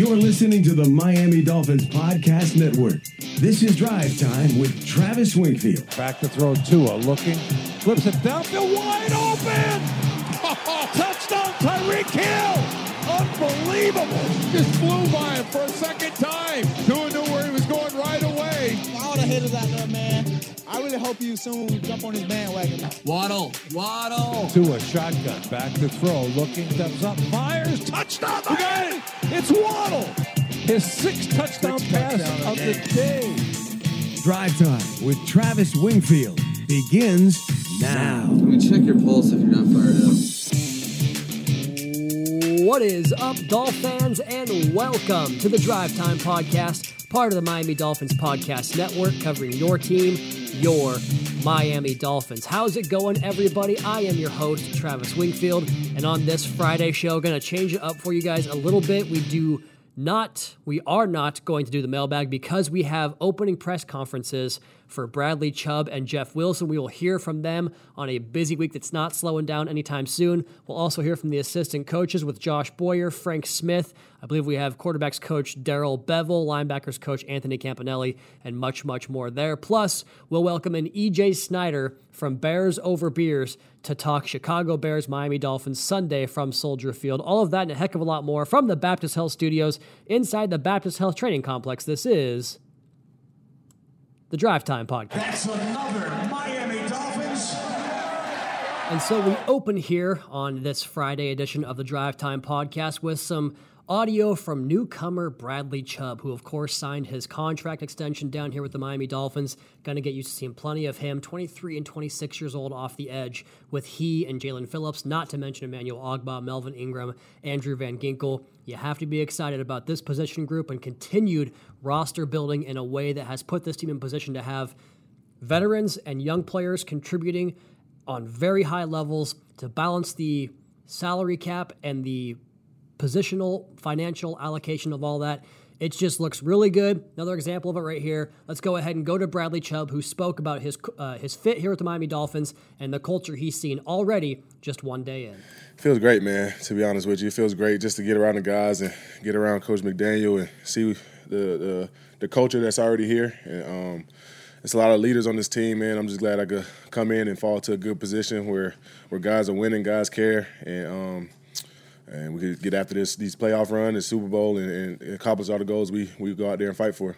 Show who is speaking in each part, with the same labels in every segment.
Speaker 1: You're listening to the Miami Dolphins Podcast Network. This is Drive Time with Travis Wingfield.
Speaker 2: Back to throw Tua, looking, flips it downfield, wide open! Touchdown, Tyreek Hill! Unbelievable!
Speaker 3: Just flew by him for a second time. Tua knew where he was going right away.
Speaker 4: All the haters out there, man. I really hope you soon jump on his bandwagon.
Speaker 5: Waddle, Waddle.
Speaker 2: To a shotgun, back to throw, looking, steps up, fires, touchdown! We got it! It's Waddle! His sixth touchdown
Speaker 4: Sixth
Speaker 2: pass
Speaker 4: touchdown
Speaker 2: of
Speaker 4: of
Speaker 2: the
Speaker 4: the
Speaker 2: day.
Speaker 1: Drive Time with Travis Wingfield begins now.
Speaker 5: Let me check your pulse if you're not fired up.
Speaker 6: What is up, Dolph fans, and welcome to the Drive Time Podcast, part of the Miami Dolphins Podcast Network, covering your team, your Miami Dolphins. How's it going, everybody? I am your host, Travis Wingfield, and on this Friday show, going to change it up for you guys a little bit. We do not, we are not going to do the mailbag because we have opening press conferences for Bradley Chubb and Jeff Wilson. We will hear from them on a busy week that's not slowing down anytime soon. We'll also hear from the assistant coaches with Josh Boyer, Frank Smith. I believe we have quarterbacks coach Darrell Bevell, linebackers coach Anthony Campanile, and much, much more there. Plus, we'll welcome in EJ Snyder from Bears Over Beers to talk Chicago Bears, Miami Dolphins Sunday from Soldier Field. All of that and a heck of a lot more from the Baptist Health Studios inside the Baptist Health Training Complex. This is the Drive Time Podcast.
Speaker 7: That's another Miami Dolphins.
Speaker 6: And so we open here on this Friday edition of the Drive Time Podcast with some audio from newcomer Bradley Chubb, who, of course, signed his contract extension down here with the Miami Dolphins. Going to get used to seeing plenty of him. 23 and 26 years old off the edge with he and Jaelan Phillips, not to mention Emmanuel Ogbah, Melvin Ingram, Andrew Van Ginkel. You have to be excited about this position group and continued roster building in a way that has put this team in position to have veterans and young players contributing on very high levels to balance the salary cap and the positional financial allocation of all that. It just looks really good. Another example of it right here. Let's go ahead and go to Bradley Chubb, who spoke about his uh, his fit here with the Miami Dolphins and the culture he's seen already just one day in.
Speaker 8: Feels great, man. To be honest with you, it feels great just to get around the guys and get around Coach McDaniel and see the the, the culture that's already here. And, um, it's a lot of leaders on this team, man. I'm just glad I could come in and fall to a good position where where guys are winning, guys care, and um, and we could get after this these playoff run, the Super Bowl, and, and accomplish all the goals we we go out there and fight for.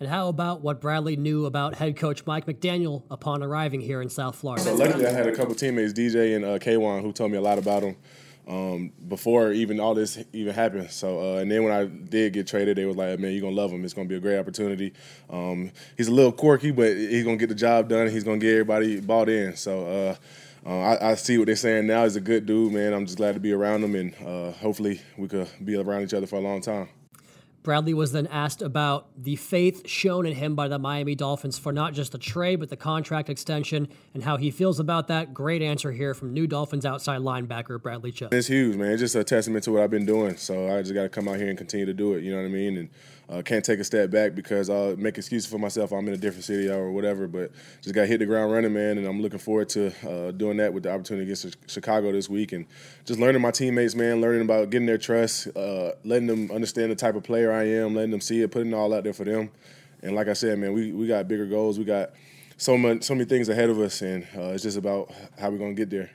Speaker 6: And how about what Bradley knew about head coach Mike McDaniel upon arriving here in South Florida?
Speaker 8: So luckily, I had a couple teammates, DJ and uh, K1, who told me a lot about him um, before even all this even happened. So uh, and then when I did get traded, they was like, "Man, you're gonna love him. It's gonna be a great opportunity." Um, he's a little quirky, but he's gonna get the job done. He's gonna get everybody bought in. So. Uh, uh, I, I, see what they're saying now. He's a good dude, man. I'm just glad to be around him, and uh, hopefully we could be around each other for a long time.
Speaker 6: Bradley was then asked about the faith shown in him by the Miami Dolphins for not just the trade, but the contract extension and how he feels about that. Great answer here from new Dolphins outside linebacker Bradley Chubb.
Speaker 8: It's huge, man. It's just a testament to what I've been doing. So I just got to come out here and continue to do it. You know what I mean? And uh, can't take a step back because I'll make excuses for myself. I'm in a different city or whatever, but just got hit the ground running, man. And I'm looking forward to uh, doing that with the opportunity against Chicago this week and just learning my teammates, man. Learning about getting their trust, uh, letting them understand the type of player I am, letting them see it, putting it all out there for them. And like I said, man, we we got bigger goals. We got so much, so many things ahead of us, and uh, it's just about how we're gonna get there.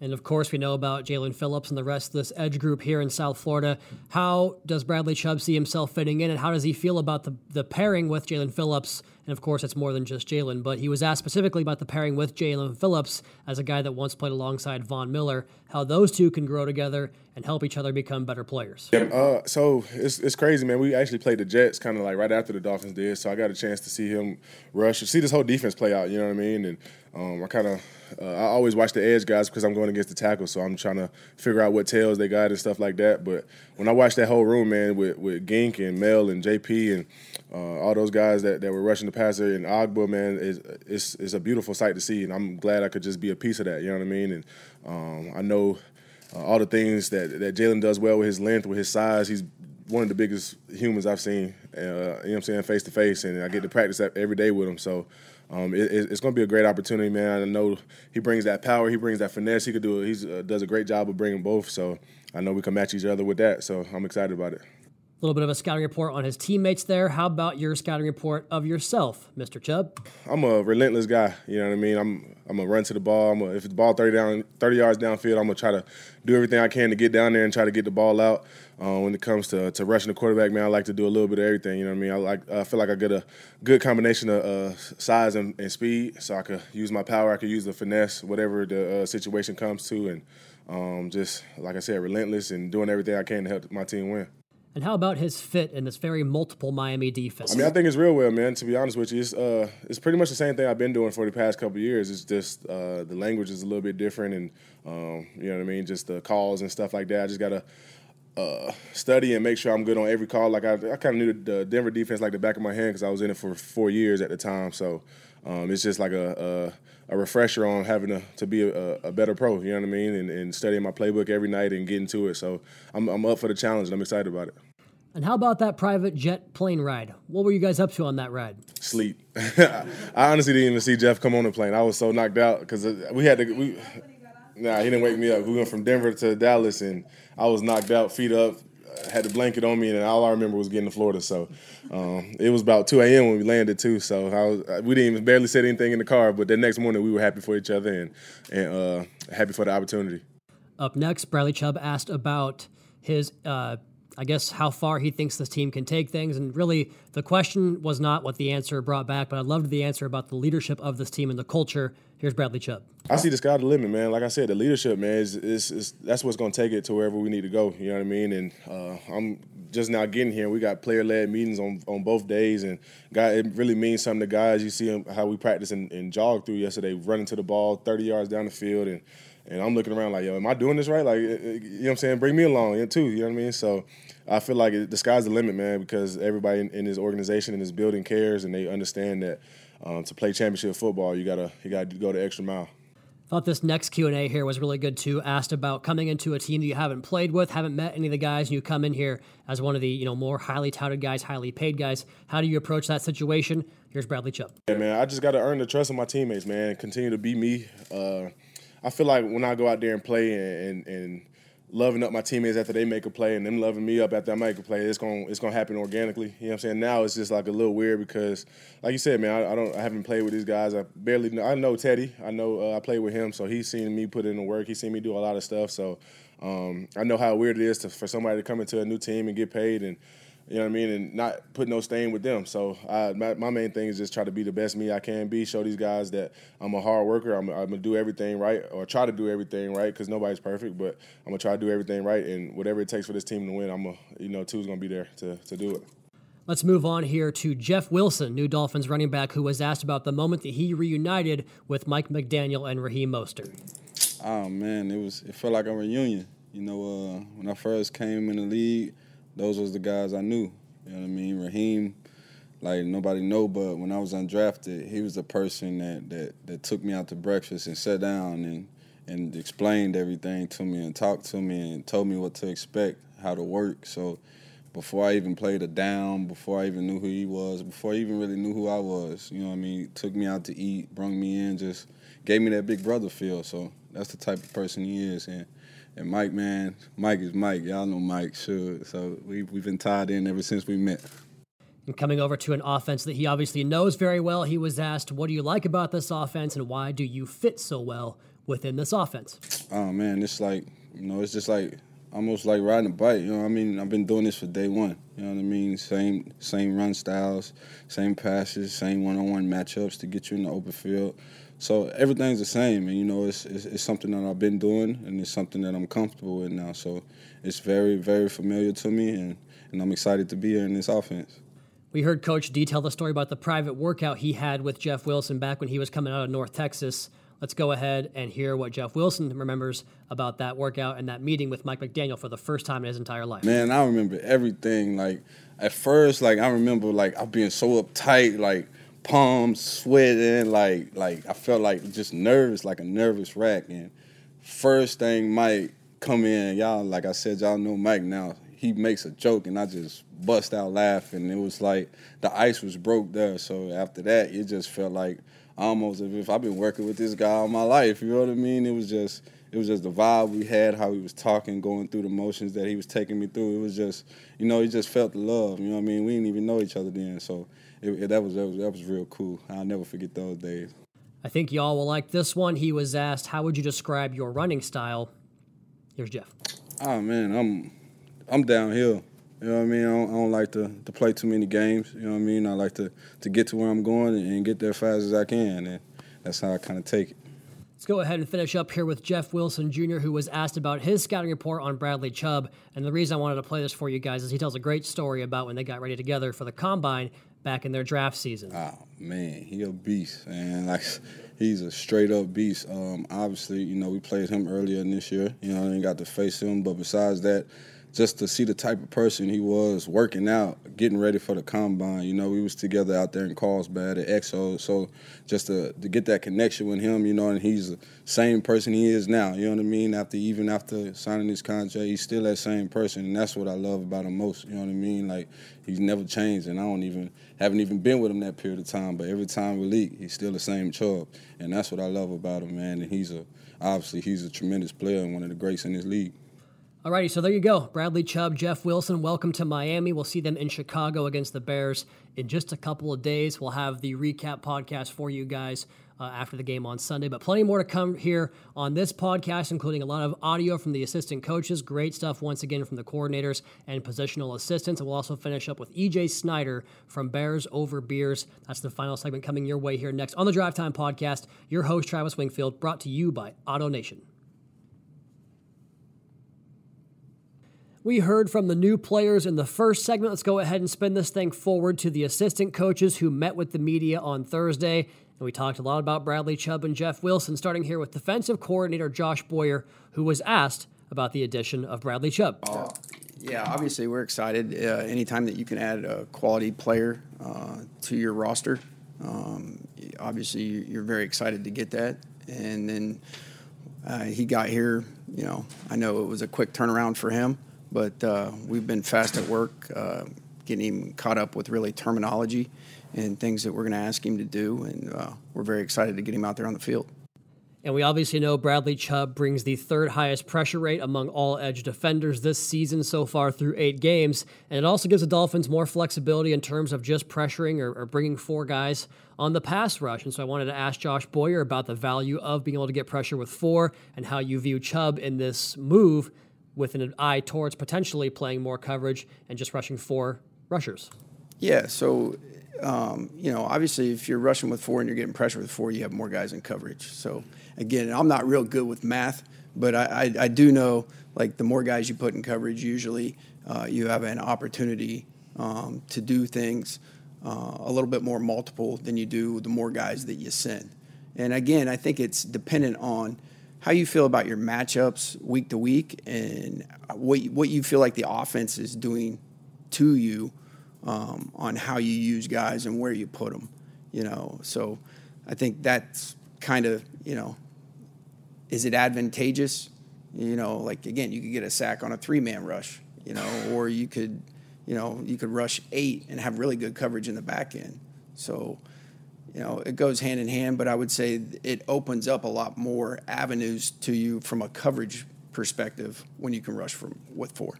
Speaker 6: And of course, we know about Jaelan Phillips and the rest of this edge group here in South Florida. How does Bradley Chubb see himself fitting in, and how does he feel about the, the pairing with Jaelan Phillips? And of course, it's more than just Jaelan, but he was asked specifically about the pairing with Jaelan Phillips as a guy that once played alongside Von Miller, how those two can grow together and help each other become better players.
Speaker 8: Yeah, uh, so it's, it's crazy, man. We actually played the Jets kind of like right after the Dolphins did, so I got a chance to see him rush, see this whole defense play out. You know what I mean? And um, I kind of uh, I always watch the edge guys because I'm going against the tackle, so I'm trying to figure out what tails they got and stuff like that. But when I watched that whole room, man, with with Gink and Mel and JP and uh, all those guys that, that were rushing the passer and Ogbah, man, is it's, a beautiful sight to see, and I'm glad I could just be a piece of that. You know what I mean? And um, I know uh, all the things that that Jaelan does well with his length, with his size. He's one of the biggest humans I've seen. Uh, you know what I'm saying, face to face, and I get to practice that every day with him. So. Um, it, it's going to be a great opportunity, man. I know he brings that power, he brings that finesse. He could do He uh, does a great job of bringing both. So I know we can match each other with that. So I'm excited about it.
Speaker 6: Little bit of a scouting report on his teammates there. How about your scouting report of yourself, Mr. Chubb?
Speaker 8: I'm a relentless guy. You know what I mean? I'm I'm gonna run to the ball. I'm a, if it's ball 30 down, 30 yards downfield, I'm gonna try to do everything I can to get down there and try to get the ball out. Uh, when it comes to, to rushing the quarterback, man, I like to do a little bit of everything. You know what I mean? I like I feel like I get a good combination of uh, size and, and, speed, so I could use my power. I could use the finesse, whatever the uh, situation comes to, and um, just like I said, relentless and doing everything I can to help my team win.
Speaker 6: And how about his fit in this very multiple Miami defense?
Speaker 8: I mean, I think it's real well, man. To be honest with you, it's uh, it's pretty much the same thing I've been doing for the past couple years. It's just uh, the language is a little bit different, and um, you know what I mean. Just the calls and stuff like that. I just gotta uh, study and make sure I'm good on every call. Like I, I kind of knew the Denver defense like the back of my hand because I was in it for four years at the time. So um, it's just like a, a, a, refresher on having to, to be a, a, better pro. You know what I mean? And, and, studying my playbook every night and getting to it. So I'm, I'm up for the challenge and I'm excited about it.
Speaker 6: And how about that private jet plane ride? What were you guys up to on that ride?
Speaker 8: Sleep. I honestly didn't even see Jeff come on the plane. I was so knocked out because uh, we had to. We, nah, he didn't wake me up. We went from Denver to Dallas, and I was knocked out, feet up, had the blanket on me, and all I remember was getting to Florida. So um, it was about 2 a.m. when we landed too. So was, we didn't even barely say anything in the car, but the next morning we were happy for each other and and uh, happy for the opportunity.
Speaker 6: Up next, Bradley Chubb asked about his uh, I guess, how far he thinks this team can take things. And really, the question was not what the answer brought back, but I loved the answer about the leadership of this team and the culture. Here's Bradley Chubb.
Speaker 8: I see the sky the limit, man. Like I said, the leadership, man, is, is, is that's what's going to take it to wherever we need to go. You know what I mean? And uh, I'm just now getting here. We got player led meetings on, on both days, and guy, it really means something to guys. You see how we practice and, and jog through yesterday, running to the ball 30 yards down the field, and and I'm looking around like, yo, am I doing this right? Like, you know what I'm saying? Bring me along, too. You know what I mean? So I feel like the sky's the limit, man, because everybody in, in his organization and his building cares, and they understand that um, to play championship football, you gotta you gotta go the extra mile.
Speaker 6: Thought this next Q and A here was really good too. Asked about coming into a team that you haven't played with, haven't met any of the guys, and you come in here as one of the you know more highly touted guys, highly paid guys. How do you approach that situation? Here's Bradley Chubb.
Speaker 8: Yeah, man, I just got to earn the trust of my teammates, man. Continue to be me. Uh, I feel like when I go out there and play and, and, and loving up my teammates after they make a play and them loving me up after I make a play, it's gonna it's gonna happen organically. You know what I'm saying? Now it's just like a little weird because, like you said, man, I, I don't I haven't played with these guys. I barely know. I know Teddy. I know uh, I played with him, so he's seen me put in the work. He's seen me do a lot of stuff. So um, I know how weird it is to, for somebody to come into a new team and get paid and you know what I mean, and not put no stain with them. So I, my, my, main thing is just try to be the best me I can be. Show these guys that I'm a hard worker. I'm, I'm gonna do everything right, or try to do everything right, because nobody's perfect. But I'm gonna try to do everything right, and whatever it takes for this team to win, I'm a, you know, two's gonna be there to to do it.
Speaker 6: Let's move on here to Jeff Wilson, new Dolphins running back, who was asked about the moment that he reunited with Mike McDaniel and Raheem Mostert.
Speaker 9: Oh man, it was it felt like a reunion. You know, uh, when I first came in the league those was the guys I knew. You know what I mean? Raheem, like nobody know, but when I was undrafted, he was the person that that that took me out to breakfast and sat down and and explained everything to me and talked to me and told me what to expect, how to work. So before I even played a down, before I even knew who he was, before I even really knew who I was, you know what I mean? Took me out to eat, brought me in, just gave me that big brother feel. So that's the type of person he is. And and Mike, man, Mike is Mike. Y'all know Mike, sure. So we, we've been tied in ever since we met.
Speaker 6: And coming over to an offense that he obviously knows very well, he was asked, What do you like about this offense and why do you fit so well within this offense?
Speaker 9: Oh, man, it's like, you know, it's just like almost like riding a bike. You know, I mean, I've been doing this for day one. You know what I mean? Same same run styles, same passes, same one-on-one matchups to get you in the open field. So everything's the same, and you know, it's, it's, it's something that I've been doing, and it's something that I'm comfortable with now. So it's very very familiar to me, and and I'm excited to be here in this offense.
Speaker 6: We heard Coach detail the story about the private workout he had with Jeff Wilson back when he was coming out of North Texas. Let's go ahead and hear what Jeff Wilson remembers about that workout and that meeting with Mike McDaniel for the first time in his entire life.
Speaker 9: Man, I remember everything. Like at first, like I remember like I being so uptight, like palms sweating, like like I felt like just nervous, like a nervous wreck. And first thing Mike come in, y'all like I said, y'all know Mike now. He makes a joke and I just bust out laughing. It was like the ice was broke there. So after that, it just felt like almost as if I've been working with this guy all my life. You know what I mean? It was just it was just the vibe we had, how he was talking, going through the motions that he was taking me through. It was just, you know, he just felt the love. You know what I mean? We didn't even know each other then, so it, it, that was that was that was real cool. I'll never forget those days.
Speaker 6: I think y'all will like this one. He was asked, "How would you describe your running style?" Here's Jeff.
Speaker 9: Oh man, I'm I'm downhill. You know what I mean? I don't, I don't, like to, to play too many games. You know what I mean? I like to, to get to where I'm going and get there as fast as I can, and that's how I kind of take it.
Speaker 6: Go ahead and finish up here with Jeff Wilson Jr., who was asked about his scouting report on Bradley Chubb. And the reason I wanted to play this for you guys is he tells a great story about when they got ready together for the combine back in their draft season.
Speaker 9: Oh man, he a beast, and like he's a straight up beast. Um, obviously, you know we played him earlier in this year. You know, I didn't got to face him, but besides that, just to see the type of person he was working out, getting ready for the combine. You know, we was together out there in Carlsbad at Exo, so just to, to get that connection with him, you know, and he's the same person he is now. You know what I mean? After even after signing his contract, he's still that same person, and that's what I love about him most. You know what I mean? Like he's never changed, and I don't even haven't even been with him that period of time. But every time we leak, he's still the same Chubb, and that's what I love about him, man. And he's a obviously he's a tremendous player and one of the greats in this league.
Speaker 6: Alrighty, so there you go. Bradley Chubb, Jeff Wilson, welcome to Miami. We'll see them in Chicago against the Bears in just a couple of days. We'll have the recap podcast for you guys uh, after the game on Sunday, but plenty more to come here on this podcast, including a lot of audio from the assistant coaches. Great stuff once again from the coordinators and positional assistants. And we'll also finish up with EJ Snyder from Bears Over Beers. That's the final segment coming your way here next on the Drive Time Podcast. Your host, Travis Wingfield, brought to you by Auto Nation. We heard from the new players in the first segment. Let's go ahead and spin this thing forward to the assistant coaches who met with the media on Thursday. And we talked a lot about Bradley Chubb and Jeff Wilson, starting here with defensive coordinator Josh Boyer, who was asked about the addition of Bradley Chubb.
Speaker 10: Uh, yeah, obviously we're excited. Uh, anytime that you can add a quality player uh, to your roster, um, obviously you're very excited to get that. And then uh, he got here, you know, I know it was a quick turnaround for him but uh, we've been fast at work uh, getting him caught up with really terminology and things that we're going to ask him to do, and uh, we're very excited to get him out there on the field.
Speaker 6: And we obviously know Bradley Chubb brings the third highest pressure rate among all edge defenders this season so far through eight games. And it also gives the Dolphins more flexibility in terms of just pressuring or, or, bringing four guys on the pass rush. And so I wanted to ask Josh Boyer about the value of being able to get pressure with four and how you view Chubb in this move with an eye towards potentially playing more coverage and just rushing four rushers.
Speaker 10: Yeah, so um, you know, obviously, if you're rushing with four and you're getting pressure with four, you have more guys in coverage. So again, I'm not real good with math, but I, I, I do know like the more guys you put in coverage, usually uh, you have an opportunity um, to do things uh, a little bit more multiple than you do the more guys that you send. And again, I think it's dependent on how you feel about your matchups week to week and what what you feel like the offense is doing to you um, on how you use guys and where you put them. You know, so I think that's kind of you know, is it advantageous? You know, like again, you could get a sack on a three man rush. You know, or you could, you know, you could rush eight and have really good coverage in the back end. So you know, it goes hand in hand, but I would say it opens up a lot more avenues to you from a coverage perspective when you can rush from with four.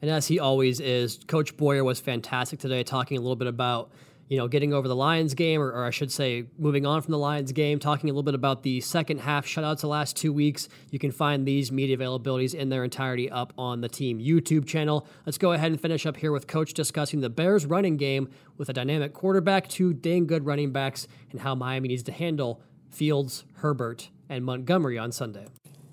Speaker 6: And as he always is, Coach Boyer was fantastic today, talking a little bit about you know, getting over the Lions game, or, or, I should say, moving on from the Lions game, talking a little bit about the second half shutouts the last two weeks. You can find these media availabilities in their entirety up on the team YouTube channel. Let's go ahead and finish up here with Coach discussing the Bears running game with a dynamic quarterback, two dang good running backs, and how Miami needs to handle Fields, Herbert, and Montgomery on Sunday.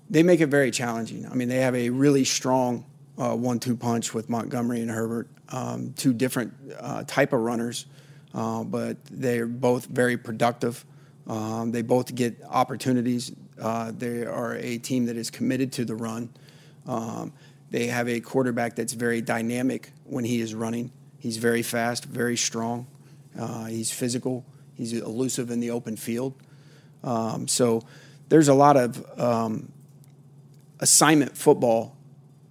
Speaker 10: They make it very challenging. I mean, they have a really strong uh, one-two punch with Montgomery and Herbert, um, two different uh, type of runners uh, but they're both very productive. Um, they both get opportunities. Uh, they are a team that is committed to the run. Um, they have a quarterback that's very dynamic when he is running. He's very fast, very strong. Uh, he's physical. He's elusive in the open field. Um, so there's a lot of um, assignment football,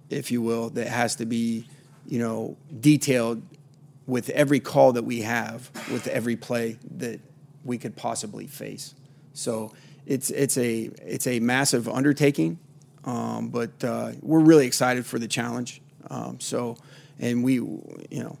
Speaker 10: if you will, that has to be, you know, detailed with every call that we have, with every play that we could possibly face. So it's it's a it's a massive undertaking, Um, but uh, we're really excited for the challenge. Um, so, and we, you know,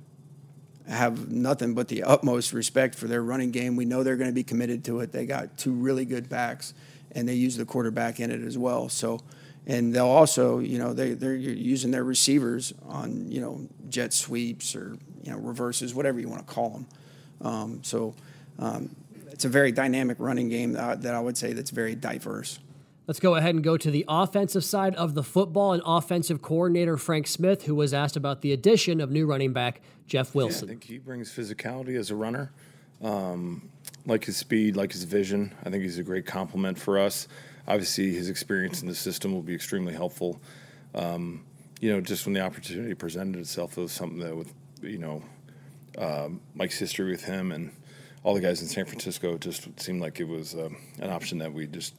Speaker 10: have nothing but the utmost respect for their running game. We know they're going to be committed to it. They got two really good backs, and they use the quarterback in it as well. So, and they'll also, you know, they they're using their receivers on you know jet sweeps or you know reverses, whatever you want to call them. Um, so, um, it's a very dynamic running game that, that I would say that's very diverse.
Speaker 6: Let's go ahead and go to the offensive side of the football and offensive coordinator Frank Smith, who was asked about the addition of new running back Jeff Wilson.
Speaker 11: Yeah, I think he brings physicality as a runner, um, like his speed, like his vision. I think he's a great complement for us. Obviously, his experience in the system will be extremely helpful. Um, you know, just when the opportunity presented itself, it was something that, with you know, um, Mike's history with him and all the guys in San Francisco, it just seemed like it was um, an option that we just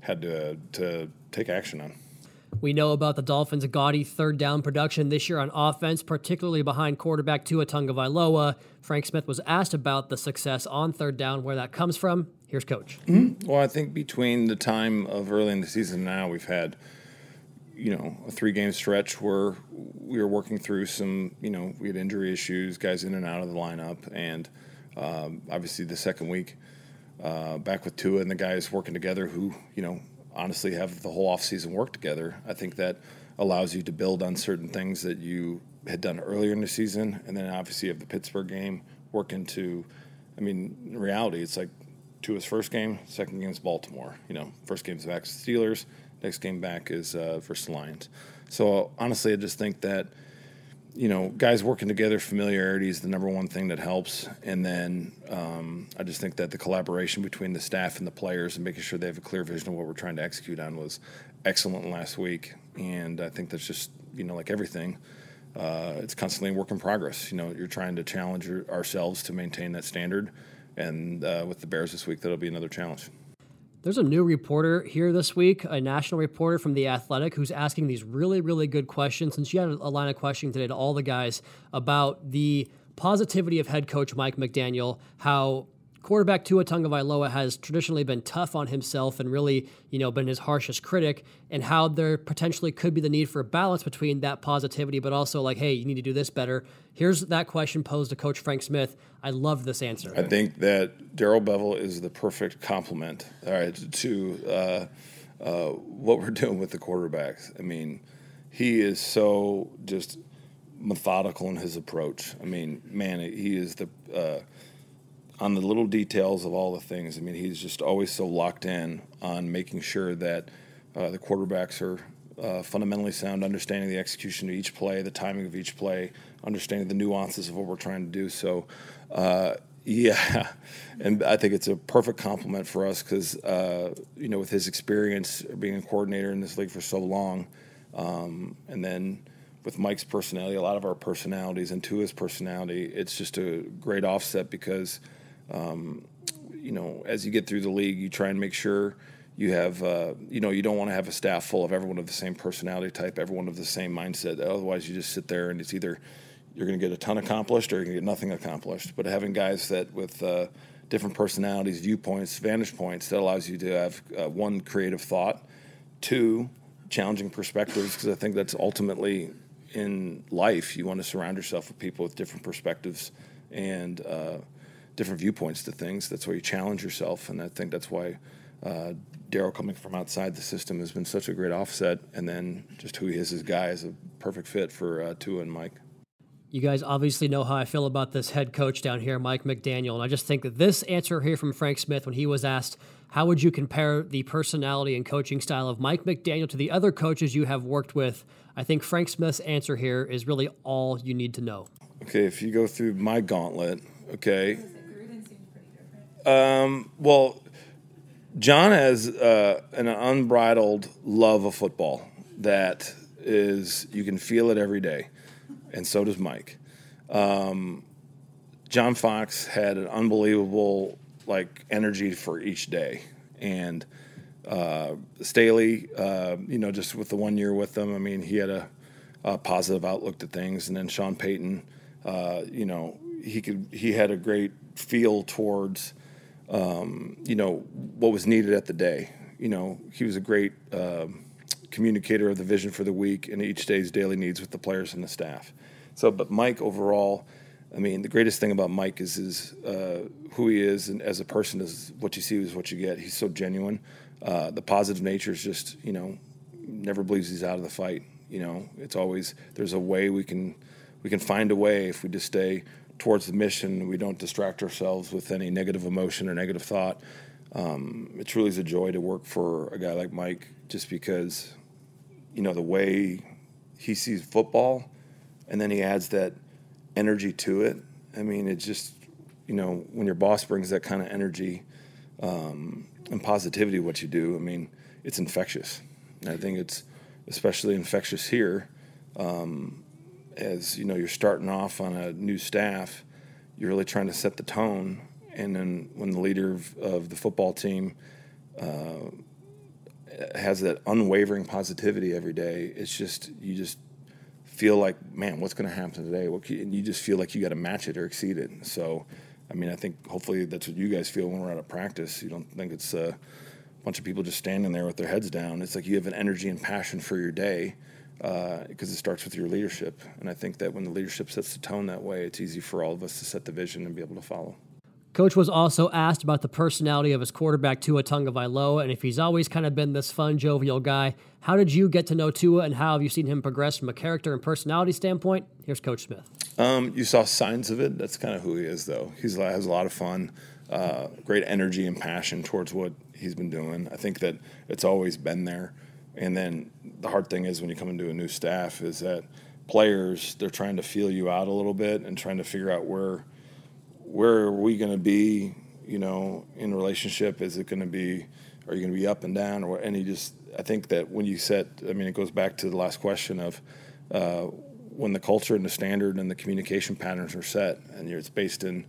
Speaker 11: had to to take action on.
Speaker 6: We know about the Dolphins' gaudy third down production this year on offense, particularly behind quarterback Tua Tagovailoa. Frank Smith was asked about the success on third down, where that comes from. Here's Coach.
Speaker 11: Mm-hmm. Well, I think between the time of early in the season now, we've had you know a three game stretch where we were working through some you know we had injury issues, guys in and out of the lineup, and um, obviously the second week uh, back with Tua and the guys working together who, you know, honestly have the whole offseason work together. I think that allows you to build on certain things that you had done earlier in the season. And then obviously you have the Pittsburgh game work into, I mean, in reality, it's like Tua's first game, second game is Baltimore. You know, first game's back to Steelers, next game back is uh, versus Lions. So honestly, I just think that – you know, guys working together, familiarity is the number one thing that helps. And then um, I just think that the collaboration between the staff and the players and making sure they have a clear vision of what we're trying to execute on was excellent last week. And I think that's just, you know, like everything, uh, it's constantly a work in progress. You know, you're trying to challenge ourselves to maintain that standard. And uh, with the Bears this week, that'll be another challenge.
Speaker 6: There's a new reporter here this week, a national reporter from The Athletic, who's asking these really, really good questions. And she had a line of questioning today to all the guys about the positivity of head coach Mike McDaniel, how quarterback Tua Tagovailoa has traditionally been tough on himself and really, you know, been his harshest critic, and how there potentially could be the need for a balance between that positivity, but also like, hey, you need to do this better. Here's that question posed to Coach Frank Smith. I love this answer.
Speaker 11: I think that Darrell Bevell is the perfect complement, all right, to uh, uh, what we're doing with the quarterbacks. I mean, he is so just methodical in his approach. I mean, man, he is the uh, on the little details of all the things. I mean, he's just always so locked in on making sure that uh, the quarterbacks are uh, fundamentally sound, understanding the execution of each play, the timing of each play, understanding the nuances of what we're trying to do. So, uh, yeah, and I think it's a perfect compliment for us because uh, you know with his experience being a coordinator in this league for so long, um, and then with Mike's personality, a lot of our personalities, and to his personality, it's just a great offset because um, you know, as you get through the league, you try and make sure you have, uh, you know, you don't want to have a staff full of everyone of the same personality type, everyone of the same mindset. Otherwise, you just sit there and it's either you're going to get a ton accomplished or you're going to get nothing accomplished. But having guys that with uh, different personalities, viewpoints, vantage points, that allows you to have uh, one creative thought, two challenging perspectives, because I think that's ultimately in life you want to surround yourself with people with different perspectives and uh, different viewpoints to things. That's why you challenge yourself, and I think that's why uh, Darrell coming from outside the system has been such a great offset. And then just who he is as a guy is a perfect fit for uh, Tua and Mike.
Speaker 6: You guys obviously know how I feel about this head coach down here, Mike McDaniel. And I just think that this answer here from Frank Smith, when he was asked, how would you compare the personality and coaching style of Mike McDaniel to the other coaches you have worked with? I think Frank Smith's answer here is really all you need to know.
Speaker 11: Okay, if you go through my gauntlet, okay, um, well, John has uh, an unbridled love of football that is you can feel it every day, and so does Mike. Um, John Fox had an unbelievable like energy for each day, and uh, Staley, uh, you know, just with the one year with them, I mean, he had a, a positive outlook to things, and then Sean Payton, uh, you know, he could he had a great feel towards um, you know, what was needed at the day. You know, he was a great, uh, communicator of the vision for the week and each day's daily needs with the players and the staff. So, but Mike overall, I mean, the greatest thing about Mike is his uh, who he is and as a person is what you see is what you get. He's so genuine. Uh, the positive nature is just you know never believes he's out of the fight. You know, it's always there's a way we can we can find a way if we just stay towards the mission. We don't distract ourselves with any negative emotion or negative thought. Um, it truly is a joy to work for a guy like Mike, just because you know the way he sees football, and then he adds that energy to it. I mean, it's just you know when your boss brings that kind of energy um, and positivity, what you do. I mean, it's infectious. And I think it's especially infectious here. Um, as you know, you're starting off on a new staff, you're really trying to set the tone. And then when the leader of, of the football team uh, has that unwavering positivity every day, it's just you just feel like, man, what's going to happen today? What and you just feel like you got to match it or exceed it. So, I mean, I think hopefully that's what you guys feel when we're out of practice. You don't think it's uh, a bunch of people just standing there with their heads down. It's like you have an energy and passion for your day because uh, it starts with your leadership. And I think that when the leadership sets the tone that way, it's easy for all of us to set the vision and be able to follow.
Speaker 6: Coach was also asked about the personality of his quarterback, Tua Tagovailoa, and if he's always kind of been this fun, jovial guy. How did you get to know Tua, and how have you seen him progress from a character and personality standpoint? Here's Coach Smith.
Speaker 11: Um, you saw signs of it. That's kind of who he is, though. He has a lot of fun, uh, great energy and passion towards what he's been doing. I think that it's always been there. And then the hard thing is when you come into a new staff is that players they're trying to feel you out a little bit and trying to figure out where where are we going to be, you know, in relationship? Is it going to be are you going to be up and down or and you just I think that when you set I mean it goes back to the last question of uh, when the culture and the standard and the communication patterns are set and it's based in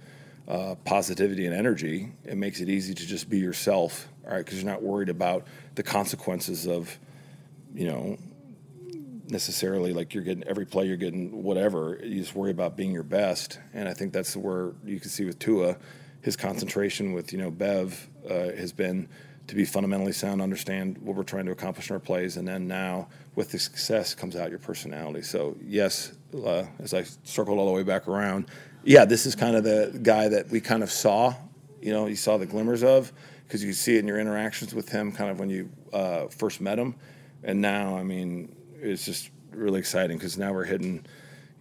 Speaker 11: uh, positivity and energy, it makes it easy to just be yourself, all right? Because you're not worried about the consequences of you know, necessarily like you're getting every play you're getting whatever. You just worry about being your best, and I think that's where you can see with Tua, his concentration with you know Bev uh, has been to be fundamentally sound, understand what we're trying to accomplish in our plays, and then now with the success comes out your personality. So yes, uh, as I circled all the way back around, yeah, this is kind of the guy that we kind of saw. You know, you saw the glimmers of because you see it in your interactions with him, kind of when you uh, first met him and now, I mean, it's just really exciting because now we're hitting,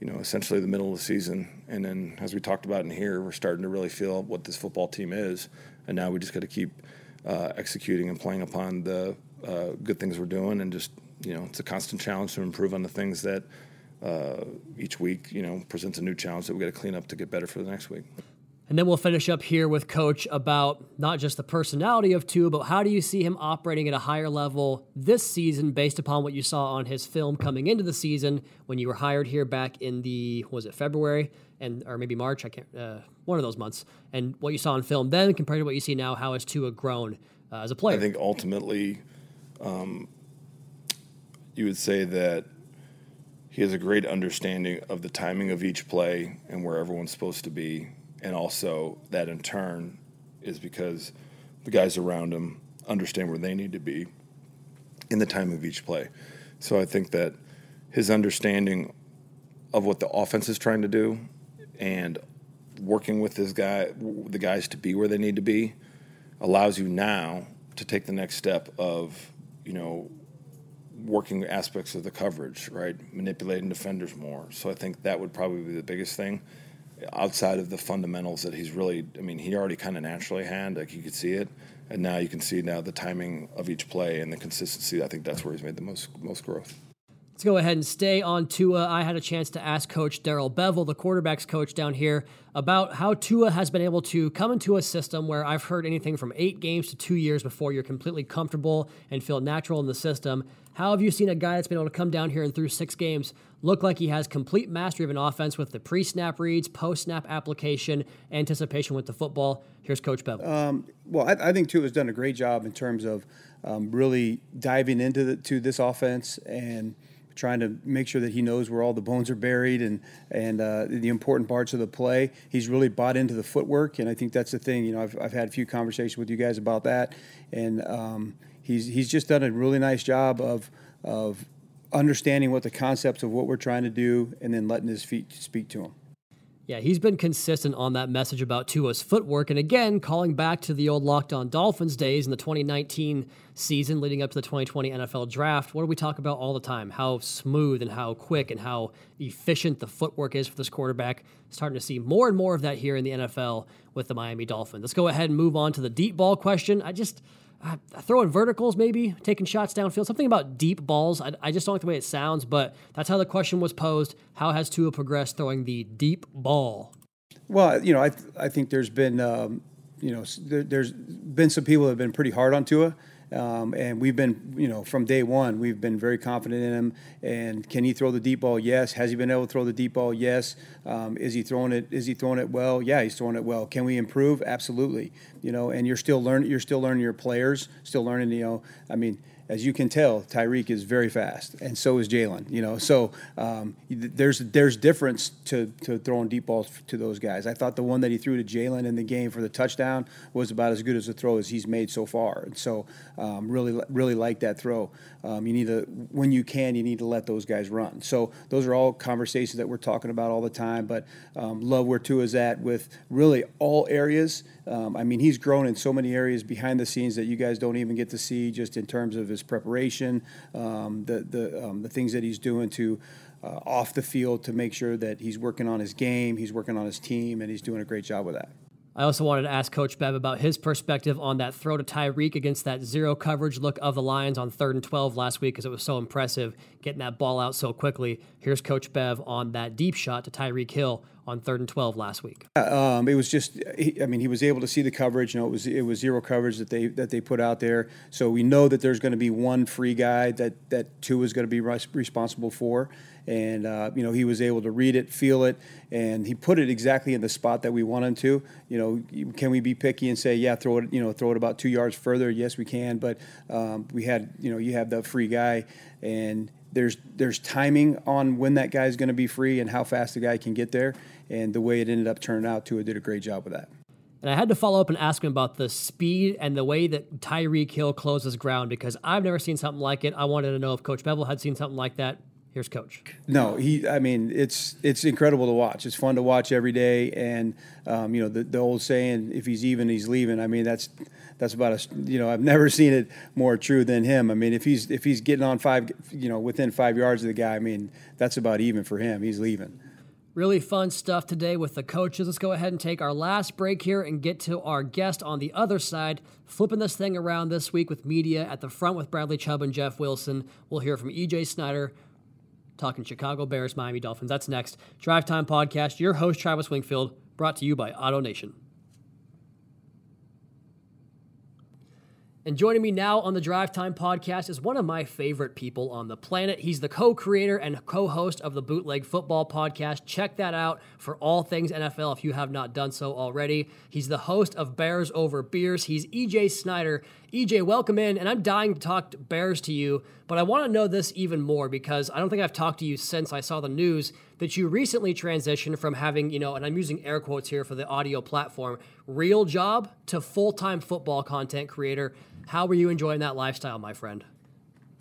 Speaker 11: you know, essentially the middle of the season, and then as we talked about in here, we're starting to really feel what this football team is, and now we just got to keep uh, executing and playing upon the uh, good things we're doing, and just you know, it's a constant challenge to improve on the things that uh, each week, you know, presents a new challenge that we got to clean up to get better for the next week.
Speaker 6: And then we'll finish up here with Coach about not just the personality of Tua, but how do you see him operating at a higher level this season based upon what you saw on his film coming into the season when you were hired here back in the was it February and or maybe March I can't uh, one of those months and what you saw on film then compared to what you see now how has Tua grown uh, as a player?
Speaker 11: I think ultimately, um, you would say that he has a great understanding of the timing of each play and where everyone's supposed to be and also that in turn is because the guys around him understand where they need to be in the time of each play. So I think that his understanding of what the offense is trying to do and working with this guy the guys to be where they need to be allows you now to take the next step of you know working aspects of the coverage right? Manipulating defenders more. So i think that would probably be the biggest thing outside of the fundamentals that he's really, I mean, he already kind of naturally had, like you could see it. And now you can see now the timing of each play and the consistency. I think that's where he's made the most most growth.
Speaker 6: Let's go ahead and stay on Tua. I had a chance to ask Coach Darrell Bevell, the quarterbacks coach down here, about how Tua has been able to come into a system where I've heard anything from eight games to two years before you're completely comfortable and feel natural in the system. How have you seen a guy that's been able to come down here and through six games look like he has complete mastery of an offense with the pre snap reads, post snap application, anticipation with the football? Here's Coach Bevell.
Speaker 12: Um, well, I, I, think Tua has done a great job in terms of um, really diving into the, to this offense and trying to make sure that he knows where all the bones are buried and and uh, the important parts of the play. He's really bought into the footwork, and I think that's the thing. You know, I've, I've had a few conversations with you guys about that, and um, he's he's just done a really nice job of of understanding what the concepts of what we're trying to do, and then letting his feet speak to him.
Speaker 6: Yeah, he's been consistent on that message about Tua's footwork. And again, calling back to the old Locked On Dolphins days in the 2019 season leading up to the 2020 NFL draft. What do we talk about all the time? How smooth and how quick and how efficient the footwork is for this quarterback. Starting to see more and more of that here in the NFL with the Miami Dolphins. Let's go ahead and move on to the deep ball question. I just uh, throwing verticals, maybe taking shots downfield. Something about deep balls. I, I, just don't like the way it sounds, but that's how the question was posed. How has Tua progressed throwing the deep ball?
Speaker 12: Well, you know, I I think there's been um, you know there, has been some people that have been pretty hard on Tua. Um, and we've been, you know, from day one, we've been very confident in him. And can he throw the deep ball? Yes. Has he been able to throw the deep ball? Yes. Um, is he throwing it? Is he throwing it well? Yeah, he's throwing it well. Can we improve? Absolutely. You know, and you're still learning. You're still learning your players. Still learning. You know, I mean as you can tell, Tyreek is very fast, and so is Jalen. You know, so um, there's there's difference to, to throwing deep balls to those guys. I thought the one that he threw to Jalen in the game for the touchdown was about as good as a throw as he's made so far, and so um, really really like that throw. Um, you need to when you can, you need to let those guys run. So those are all conversations that we're talking about all the time. But um, love where is at with really all areas. Um, I mean, he's grown in so many areas behind the scenes that you guys don't even get to see, just in terms of his preparation, um, the the um, the things that he's doing to. Uh, off the field to make sure that he's working on his game, he's working on his team, and he's doing a great job with that.
Speaker 6: I also wanted to ask Coach Bev about his perspective on that throw to Tyreek against that zero coverage look of the Lions on third and 12 last week because it was so impressive getting that ball out so quickly. Here's Coach Bev on that deep shot to Tyreek Hill on third and 12 last week.
Speaker 12: Um, it was just, I mean, he was able to see the coverage. You know, it was it was zero coverage that they that they put out there. So we know that there's going to be one free guy that that Tua is going to be responsible for and uh, you know he was able to read it, feel it, and he put it exactly in the spot that we want him to. You know, can we be picky and say, yeah, throw it, you know, throw it about two yards further? Yes, we can, but um, we had, you know, you have the free guy, and there's there's timing on when that guy is going to be free and how fast the guy can get there, and the way it ended up turning out, Tua did a great job with that.
Speaker 6: And I had to follow up and ask him about the speed and the way that Tyreek Hill closes ground because I've never seen something like it. I wanted to know if Coach Bevell had seen something like that. Here's Coach.
Speaker 12: No, he. I mean, it's it's incredible to watch. It's fun to watch every day, and um, you know the, the old saying, "If he's even, he's leaving." I mean, that's that's about a you know I've never seen it more true than him. I mean, if he's if he's getting on five, you know, within five yards of the guy, I mean, that's about even for him. He's leaving.
Speaker 6: Really fun stuff today with the coaches. Let's go ahead and take our last break here and get to our guest on the other side. Flipping this thing around this week with media at the front with Bradley Chubb and Jeff Wilson. We'll hear from EJ Snyder, talking Chicago Bears, Miami Dolphins. That's next. Drive Time Podcast, your host, Travis Wingfield, brought to you by Auto Nation. And joining me now on the Drive Time podcast is one of my favorite people on the planet. He's the co creator and co host of the Bootleg Football podcast. Check that out for all things NFL if you have not done so already. He's the host of Bears Over Beers. He's EJ Snyder. EJ, welcome in. And I'm dying to talk to Bears to you, but I want to know this even more because I don't think I've talked to you since I saw the news that you recently transitioned from having, you know, and I'm using air quotes here for the audio platform, real job to full time football content creator. How were you enjoying that lifestyle, my friend?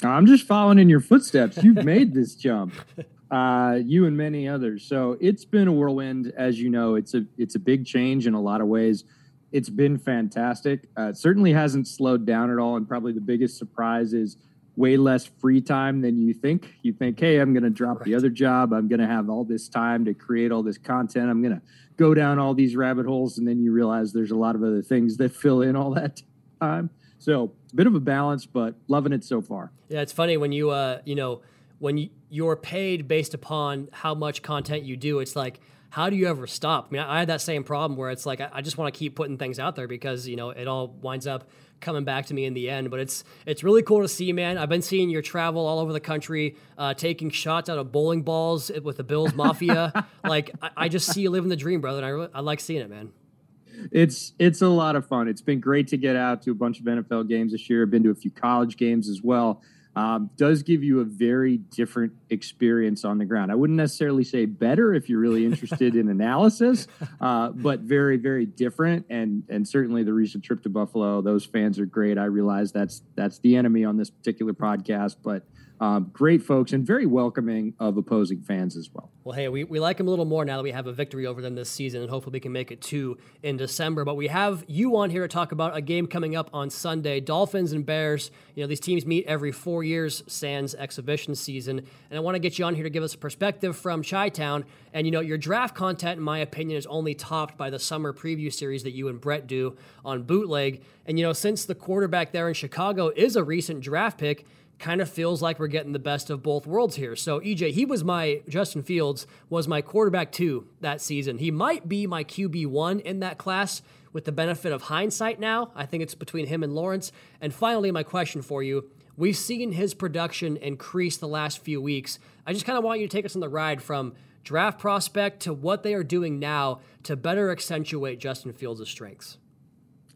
Speaker 13: I'm just following in your footsteps. You've made this jump, uh, you and many others. So it's been a whirlwind, as you know. It's a it's a big change in a lot of ways. It's been fantastic. Uh, it certainly hasn't slowed down at all. And probably the biggest surprise is way less free time than you think. You think, hey, I'm going to drop right. the other job. I'm going to have all this time to create all this content. I'm going to go down all these rabbit holes. And then you realize there's a lot of other things that fill in all that time. So a bit of a balance, but loving it so far.
Speaker 6: Yeah, it's funny when you, uh, you know, when you're paid based upon how much content you do. It's like, how do you ever stop? I mean, I had that same problem where it's like I, I just want to keep putting things out there because you know it all winds up coming back to me in the end. But it's it's really cool to see, man. I've been seeing your travel all over the country, uh, taking shots out of bowling balls with the Bills Mafia. like I, I, just see you living the dream, brother. And I, really, I like seeing it, man
Speaker 13: it's it's a lot of fun. It's been great to get out to a bunch of NFL games this year. I've been to a few college games as well. Um, does give you a very different experience on the ground. I wouldn't necessarily say better if you're really interested in analysis, uh, but very very different. And and certainly the recent trip to Buffalo, those fans are great. I realize that's that's the enemy on this particular podcast, but Um, great folks and very welcoming of opposing fans as well.
Speaker 6: Well, hey, we, we like them a little more now that we have a victory over them this season, and hopefully we can make it two in December. But we have you on here to talk about a game coming up on Sunday Dolphins and Bears. You know, these teams meet every four years, sans exhibition season. And I want to get you on here to give us a perspective from Chi Town. And, you know, your draft content, in my opinion, is only topped by the summer preview series that you and Brett do on Bootleg. And, you know, since the quarterback there in Chicago is a recent draft pick, kind of feels like we're getting the best of both worlds here. So EJ, he was my Justin Fields was my quarterback two that season. He might be my QB one in that class with the benefit of hindsight now. I think it's between him and Lawrence. And finally, my question for you. We've seen his production increase the last few weeks. I just kind of want you to take us on the ride from draft prospect to what they are doing now to better accentuate Justin Fields' strengths.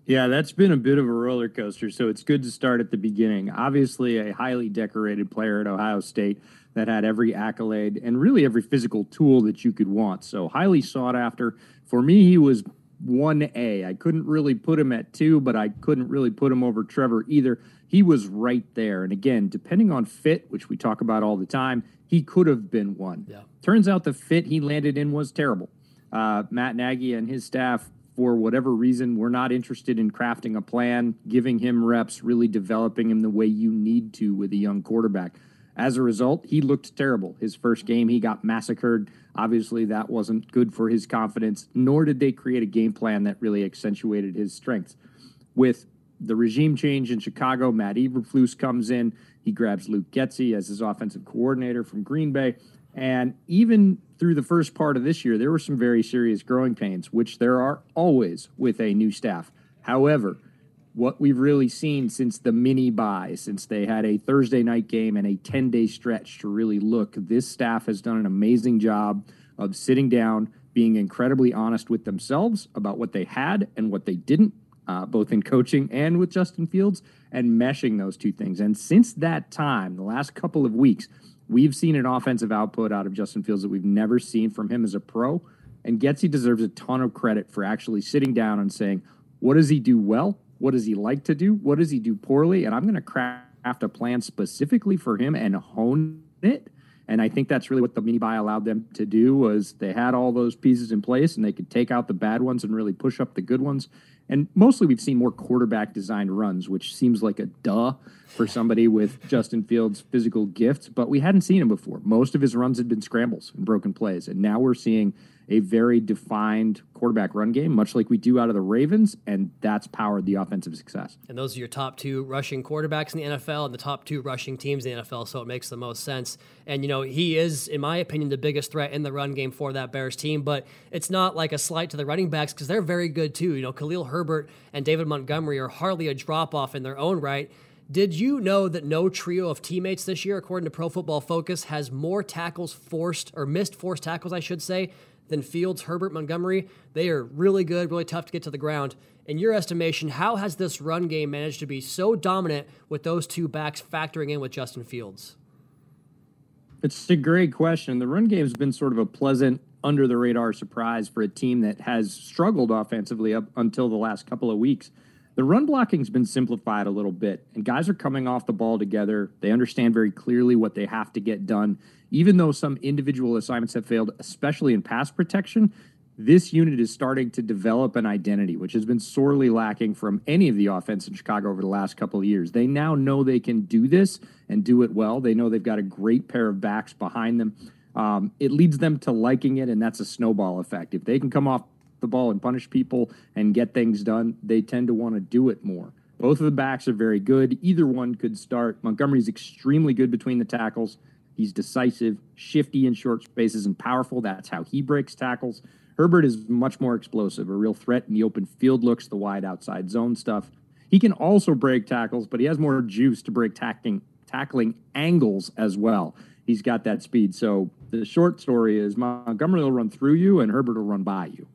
Speaker 13: Yeah, that's been a bit of a roller coaster. So it's good to start at the beginning. Obviously, a highly decorated player at Ohio State that had every accolade and really every physical tool that you could want. So highly sought after. For me, he was 1A. I couldn't really put him at two, but I couldn't really put him over Trevor either. He was right there. And again, depending on fit, which we talk about all the time, he could have been one.
Speaker 6: Yeah.
Speaker 13: Turns out the fit he landed in was terrible. Uh, Matt Nagy and his staff for whatever reason, we're not interested in crafting a plan, giving him reps, really developing him the way you need to with a young quarterback. As a result, he looked terrible. His first game, he got massacred. Obviously, that wasn't good for his confidence, nor did they create a game plan that really accentuated his strengths. With the regime change in Chicago, Matt Eberflus comes in. He grabs Luke Getsy as his offensive coordinator from Green Bay. And even through the first part of this year, there were some very serious growing pains, which there are always with a new staff. However, what we've really seen since the mini bye, since they had a Thursday night game and a 10 day stretch to really look, this staff has done an amazing job of sitting down, being incredibly honest with themselves about what they had and what they didn't, uh, both in coaching and with Justin Fields, and meshing those two things. And since that time, the last couple of weeks, We've seen an offensive output out of Justin Fields that we've never seen from him as a pro. And Getsy deserves a ton of credit for actually sitting down and saying, what does he do well? What does he like to do? What does he do poorly? And I'm going to craft a plan specifically for him and hone it. And I think that's really what the mini bye allowed them to do was they had all those pieces in place and they could take out the bad ones and really push up the good ones. And mostly we've seen more quarterback designed runs, which seems like a duh for somebody with Justin Fields' physical gifts, but we hadn't seen him before. Most of his runs had been scrambles and broken plays. And now we're seeing a very defined quarterback run game, much like we do out of the Ravens, and that's powered the offensive success.
Speaker 6: And those are your top two rushing quarterbacks in the NFL and the top two rushing teams in the NFL, so it makes the most sense. And, you know, he is, in my opinion, the biggest threat in the run game for that Bears team, but it's not like a slight to the running backs because they're very good too. You know, Khalil Herbert and David Montgomery are hardly a drop off in their own right. Did you know that no trio of teammates this year, according to Pro Football Focus, has more tackles forced or missed forced tackles, I should say, than Fields, Herbert, Montgomery. They are really good, really tough to get to the ground. In your estimation, how has this run game managed to be so dominant with those two backs factoring in with Justin Fields?
Speaker 13: It's a great question. The run game has been sort of a pleasant, under the radar surprise for a team that has struggled offensively up until the last couple of weeks. The run blocking's been simplified a little bit, and guys are coming off the ball together. They understand very clearly what they have to get done. Even though some individual assignments have failed, especially in pass protection, this unit is starting to develop an identity, which has been sorely lacking from any of the offense in Chicago over the last couple of years. They now know they can do this and do it well. They know they've got a great pair of backs behind them. Um, it leads them to liking it, and that's a snowball effect. If they can come off the ball and punish people and get things done, they tend to want to do it more. Both of the backs are very good. Either one could start. Montgomery's extremely good between the tackles. He's decisive, shifty in short spaces, and powerful. That's how he breaks tackles. Herbert is much more explosive, a real threat in the open field looks, the wide outside zone stuff. He can also break tackles, but he has more juice to break tackling, tackling angles as well. He's got that speed. So the short story is Montgomery will run through you, and Herbert will run by you.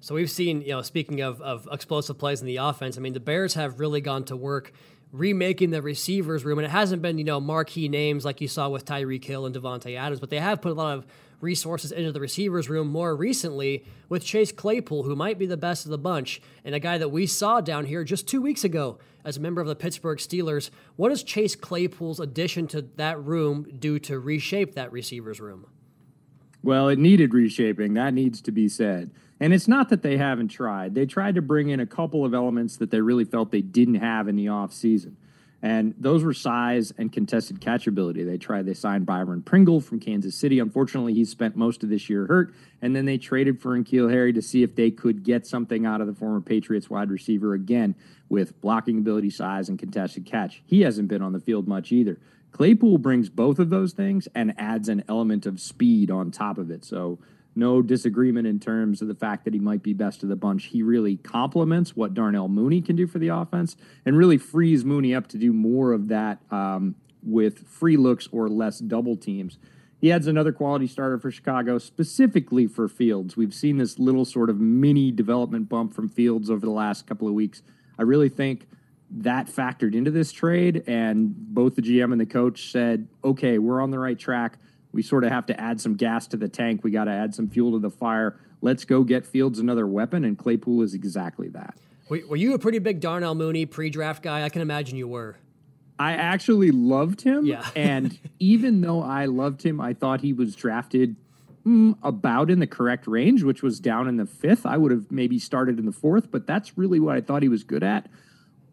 Speaker 6: So we've seen, you know, speaking of, of explosive plays in the offense, I mean, the Bears have really gone to work remaking the receivers room, and it hasn't been, you know, marquee names like you saw with Tyreek Hill and Davante Adams, but they have put a lot of resources into the receivers room more recently with Chase Claypool, who might be the best of the bunch, and a guy that we saw down here just two weeks ago as a member of the Pittsburgh Steelers. What does Chase Claypool's addition to that room do to reshape that receivers room?
Speaker 13: Well, it needed reshaping. That needs to be said. And it's not that they haven't tried. They tried to bring in a couple of elements that they really felt they didn't have in the offseason. And those were size and contested catchability. They tried, they signed Byron Pringle from Kansas City. Unfortunately, he spent most of this year hurt. And then they traded for N'Keal Harry to see if they could get something out of the former Patriots wide receiver again with blocking ability, size, and contested catch. He hasn't been on the field much either. Claypool brings both of those things and adds an element of speed on top of it. So, no disagreement in terms of the fact that he might be best of the bunch. He really complements what Darnell Mooney can do for the offense and really frees Mooney up to do more of that um, with free looks or less double teams. He adds another quality starter for Chicago, specifically for Fields. We've seen this little sort of mini development bump from Fields over the last couple of weeks. I really think that factored into this trade, and both the GM and the coach said, okay, we're on the right track we sort of have to add some gas to the tank. We got to add some fuel to the fire. Let's go get Fields another weapon, and Claypool is exactly that.
Speaker 6: Were you a pretty big Darnell Mooney pre-draft guy? I can imagine you were.
Speaker 13: I actually loved him.
Speaker 6: Yeah.
Speaker 13: and even though I loved him, I thought he was drafted mm, about in the correct range, which was down in the fifth. I would have maybe started in the fourth, but that's really what I thought he was good at.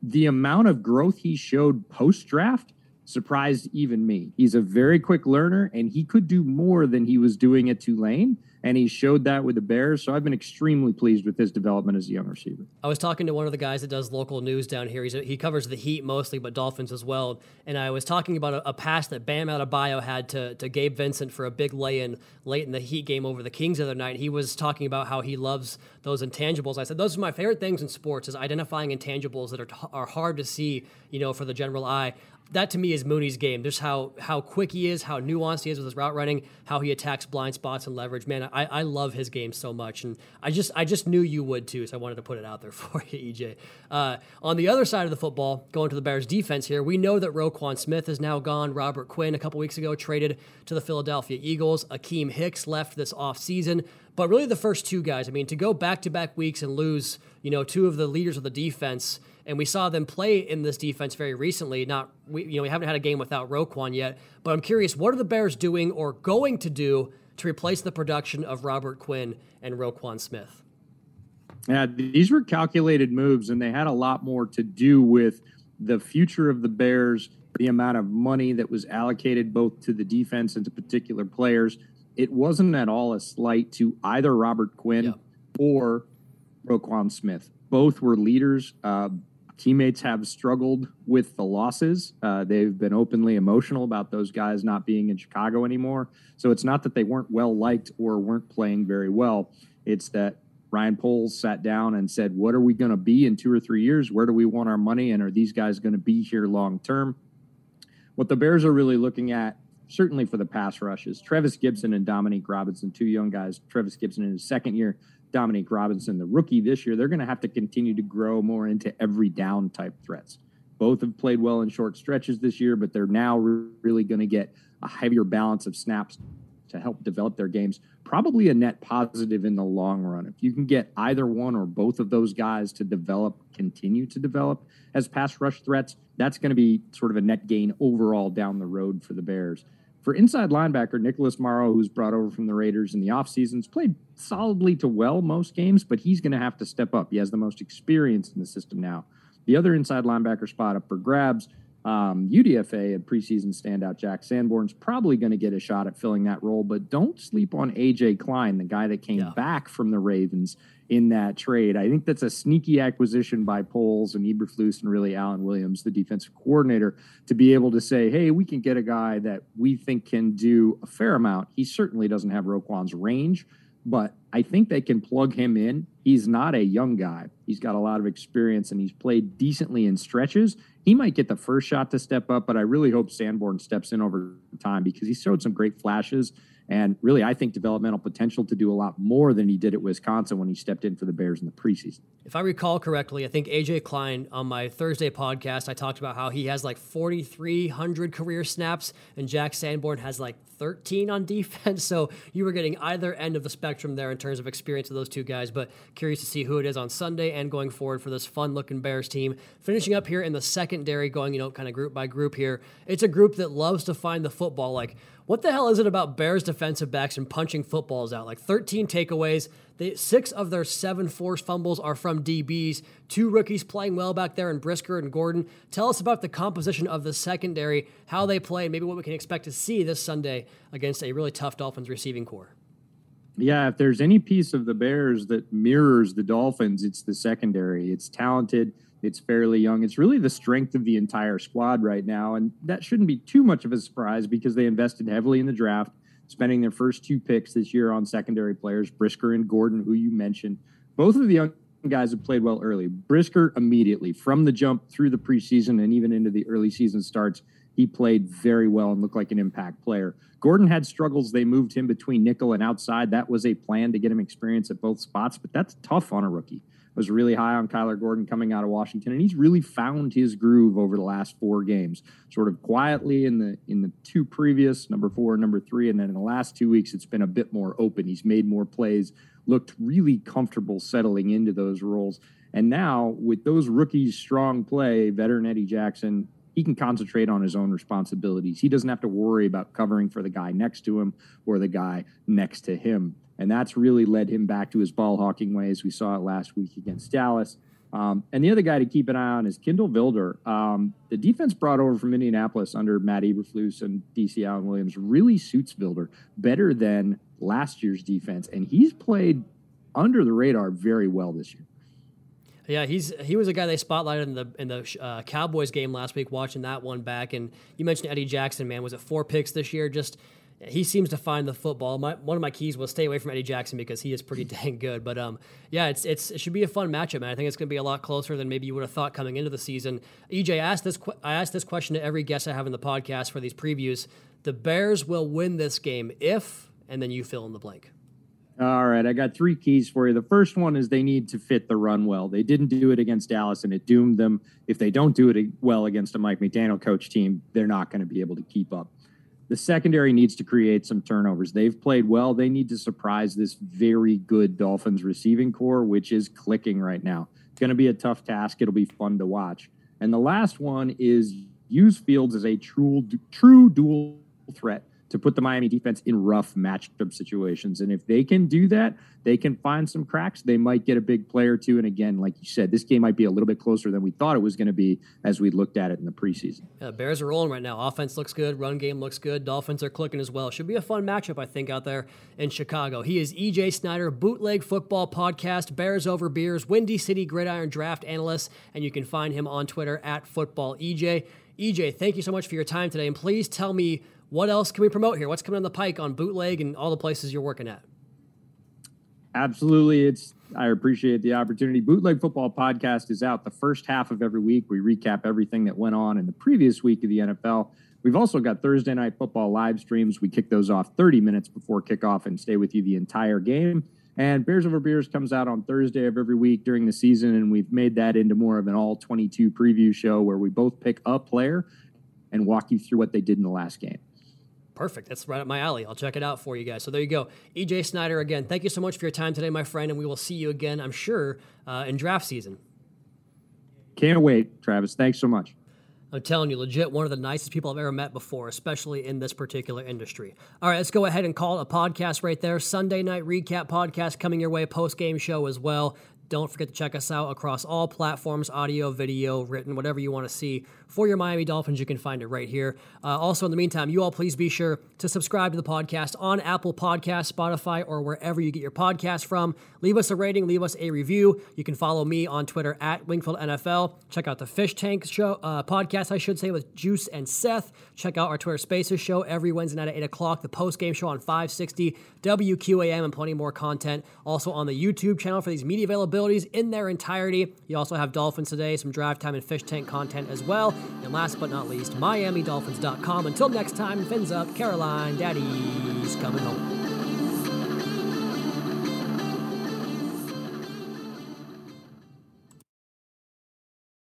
Speaker 13: The amount of growth he showed post draft surprised even me. He's a very quick learner and he could do more than he was doing at Tulane. And he showed that with the Bears. So I've been extremely pleased with his development as a young receiver.
Speaker 6: I was talking to one of the guys that does local news down here. He's a, he covers the Heat mostly, but Dolphins as well. And I was talking about a, a pass that Bam Adebayo had to, to Gabe Vincent for a big lay in late in the Heat game over the Kings the other night. He was talking about how he loves those intangibles. I said, those are my favorite things in sports is identifying intangibles that are, are hard to see, you know, for the general eye that to me is Mooney's game. Just how how quick he is, how nuanced he is with his route running, how he attacks blind spots and leverage. Man, I, I love his game so much, and I just I just knew you would too, so I wanted to put it out there for you, EJ. Uh, on the other side of the football, going to the Bears defense here, we know that Roquan Smith is now gone. Robert Quinn a couple weeks ago traded to the Philadelphia Eagles. Akiem Hicks left this offseason. But really, the first two guys. I mean, to go back to back weeks and lose, you know, two of the leaders of the defense and we saw them play in this defense very recently. Not we, you know, we haven't had a game without Roquan yet, but I'm curious, what are the Bears doing or going to do to replace the production of Robert Quinn and Roquan Smith?
Speaker 13: Yeah, these were calculated moves, and they had a lot more to do with the future of the Bears, the amount of money that was allocated both to the defense and to particular players. It wasn't at all a slight to either Robert Quinn yeah. or Roquan Smith. Both were leaders. Uh, teammates have struggled with the losses. Uh, they've been openly emotional about those guys not being in Chicago anymore. So it's not that they weren't well liked or weren't playing very well. It's that Ryan Poles sat down and said, What are we going to be in two or three years? Where do we want our money? And are these guys going to be here long term? What the Bears are really looking at, certainly for the pass rush, is Trevis Gipson and Dominique Robinson, two young guys. Trevis Gipson in his second year, Dominique Robinson, the rookie this year, they're going to have to continue to grow more into every down type threats. Both have played well in short stretches this year, but they're now really going to get a heavier balance of snaps to help develop their games. Probably a net positive in the long run. If you can get either one or both of those guys to develop, continue to develop as pass rush threats, that's going to be sort of a net gain overall down the road for the Bears. For inside linebacker, Nicholas Morrow, who's brought over from the Raiders in the offseasons, played solidly to well most games, but he's going to have to step up. He has the most experience in the system now. The other inside linebacker spot up for grabs, um, UDFA and preseason standout Jack Sanborn's probably going to get a shot at filling that role, but don't sleep on AJ Klein, the guy that came yeah. back from the Ravens in that trade. I think that's a sneaky acquisition by Poles and Eberflus and really Alan Williams, the defensive coordinator, to be able to say, hey, we can get a guy that we think can do a fair amount. He certainly doesn't have Roquan's range, but I think they can plug him in. He's not a young guy. He's got a lot of experience and he's played decently in stretches. He might get the first shot to step up, but I really hope Sanborn steps in over time because he showed some great flashes And really, I think developmental potential to do a lot more than he did at Wisconsin when he stepped in for the Bears in the preseason.
Speaker 6: If I recall correctly, I think AJ Klein on my Thursday podcast, I talked about how he has like 4,300 career snaps and Jack Sanborn has like 13 on defense. So you were getting either end of the spectrum there in terms of experience of those two guys. But curious to see who it is on Sunday and going forward for this fun looking Bears team. Finishing up here in the secondary, going, you know, kind of group by group here. It's a group that loves to find the football. Like, what the hell is it about Bears defensive backs and punching footballs out? Like 13 takeaways. They, six of their seven forced fumbles are from DBs. Two rookies playing well back there in Brisker and Gordon. Tell us about the composition of the secondary, how they play, and maybe what we can expect to see this Sunday against a really tough Dolphins receiving corps.
Speaker 13: Yeah, if there's any piece of the Bears that mirrors the Dolphins, it's the secondary. It's talented. It's fairly young. It's really the strength of the entire squad right now. And that shouldn't be too much of a surprise because they invested heavily in the draft, spending their first two picks this year on secondary players, Brisker and Gordon, who you mentioned. Both of the young guys have played well early. Brisker immediately from the jump through the preseason and even into the early season starts. He played very well and looked like an impact player. Gordon had struggles. They moved him between nickel and outside. That was a plan to get him experience at both spots, but that's tough on a rookie was really high on Kyler Gordon coming out of Washington, and he's really found his groove over the last four games. Sort of quietly in the in the two previous, number four and number three, and then in the last two weeks, it's been a bit more open. He's made more plays, looked really comfortable settling into those roles, and now with those rookies' strong play, veteran Eddie Jackson. He can concentrate on his own responsibilities. He doesn't have to worry about covering for the guy next to him or the guy next to him. And that's really led him back to his ball hawking ways. We saw it last week against Dallas. Um, and the other guy to keep an eye on is Kindle Vildor. Um, the defense brought over from Indianapolis under Matt Eberflus and DC Alan Williams really suits Vildor better than last year's defense. And he's played under the radar very well this year.
Speaker 6: Yeah, he's he was a guy they spotlighted in the in the uh, Cowboys game last week. Watching that one back, and you mentioned Eddie Jackson. Man, was it four picks this year? Just he seems to find the football. My, one of my keys was stay away from Eddie Jackson because he is pretty dang good. But um, yeah, it's it's it should be a fun matchup, man. I think it's going to be a lot closer than maybe you would have thought coming into the season. EJ asked this. I asked this question to every guest I have in the podcast for these previews. The Bears will win this game if, and then you fill in the blank.
Speaker 13: All right, I got three keys for you. The first one is they need to fit the run well. They didn't do it against Dallas, and it doomed them. If they don't do it well against a Mike McDaniel coach team, they're not going to be able to keep up the secondary needs to create some turnovers. They've played well. They need to surprise this very good Dolphins receiving corps, which is clicking right now. It's going to be a tough task. It'll be fun to watch. And the last one is use Fields as a true, true dual threat to put the Miami defense in rough matchup situations. And if they can do that, they can find some cracks. They might get a big play or two. And again, like you said, this game might be a little bit closer than we thought it was going to be as we looked at it in the preseason.
Speaker 6: Yeah, Bears are rolling right now. Offense looks good. Run game looks good. Dolphins are clicking as well. Should be a fun matchup, I think, out there in Chicago. He is EJ Snyder, Bootleg Football Podcast, Bears Over Beers, Windy City Gridiron Draft Analyst. And you can find him on Twitter at Football EJ. EJ, thank you so much for your time today. And please tell me what else can we promote here? What's coming on the pike on Bootleg and all the places you're working at?
Speaker 13: Absolutely. It's I appreciate the opportunity. Bootleg Football Podcast is out the first half of every week. We recap everything that went on in the previous week of the NFL. We've also got Thursday night football live streams. We kick those off 30 minutes before kickoff and stay with you the entire game. And Bears Over Beers comes out on Thursday of every week during the season, and we've made that into more of an all 22 preview show where we both pick a player and walk you through what they did in the last game.
Speaker 6: Perfect. That's right up my alley. I'll check it out for you guys. So there you go. EJ Snyder, again, thank you so much for your time today, my friend, and we will see you again, I'm sure, uh, in draft season.
Speaker 13: Can't wait, Travis. Thanks so much.
Speaker 6: I'm telling you, legit, one of the nicest people I've ever met before, especially in this particular industry. All right, let's go ahead and call it a podcast right there. Sunday night recap podcast coming your way, post game show as well. Don't forget to check us out across all platforms audio, video, written, whatever you want to see for your Miami Dolphins. You can find it right here. Uh, also, in the meantime, you all please be sure to subscribe to the podcast on Apple Podcasts, Spotify, or wherever you get your podcast from. Leave us a rating, leave us a review. You can follow me on Twitter at Wingfield NFL. Check out the Fish Tank show uh, podcast, I should say, with Juice and Seth. Check out our Twitter Spaces show every Wednesday night at 8 o'clock, the post game show on 560 WQAM, and plenty more content. Also on the YouTube channel for these media availabilities in their entirety. You also have Dolphins Today, some drive time and fish tank content as well. And last but not least, MiamiDolphins.com. Until next time, fins up, Caroline, Daddy's coming home.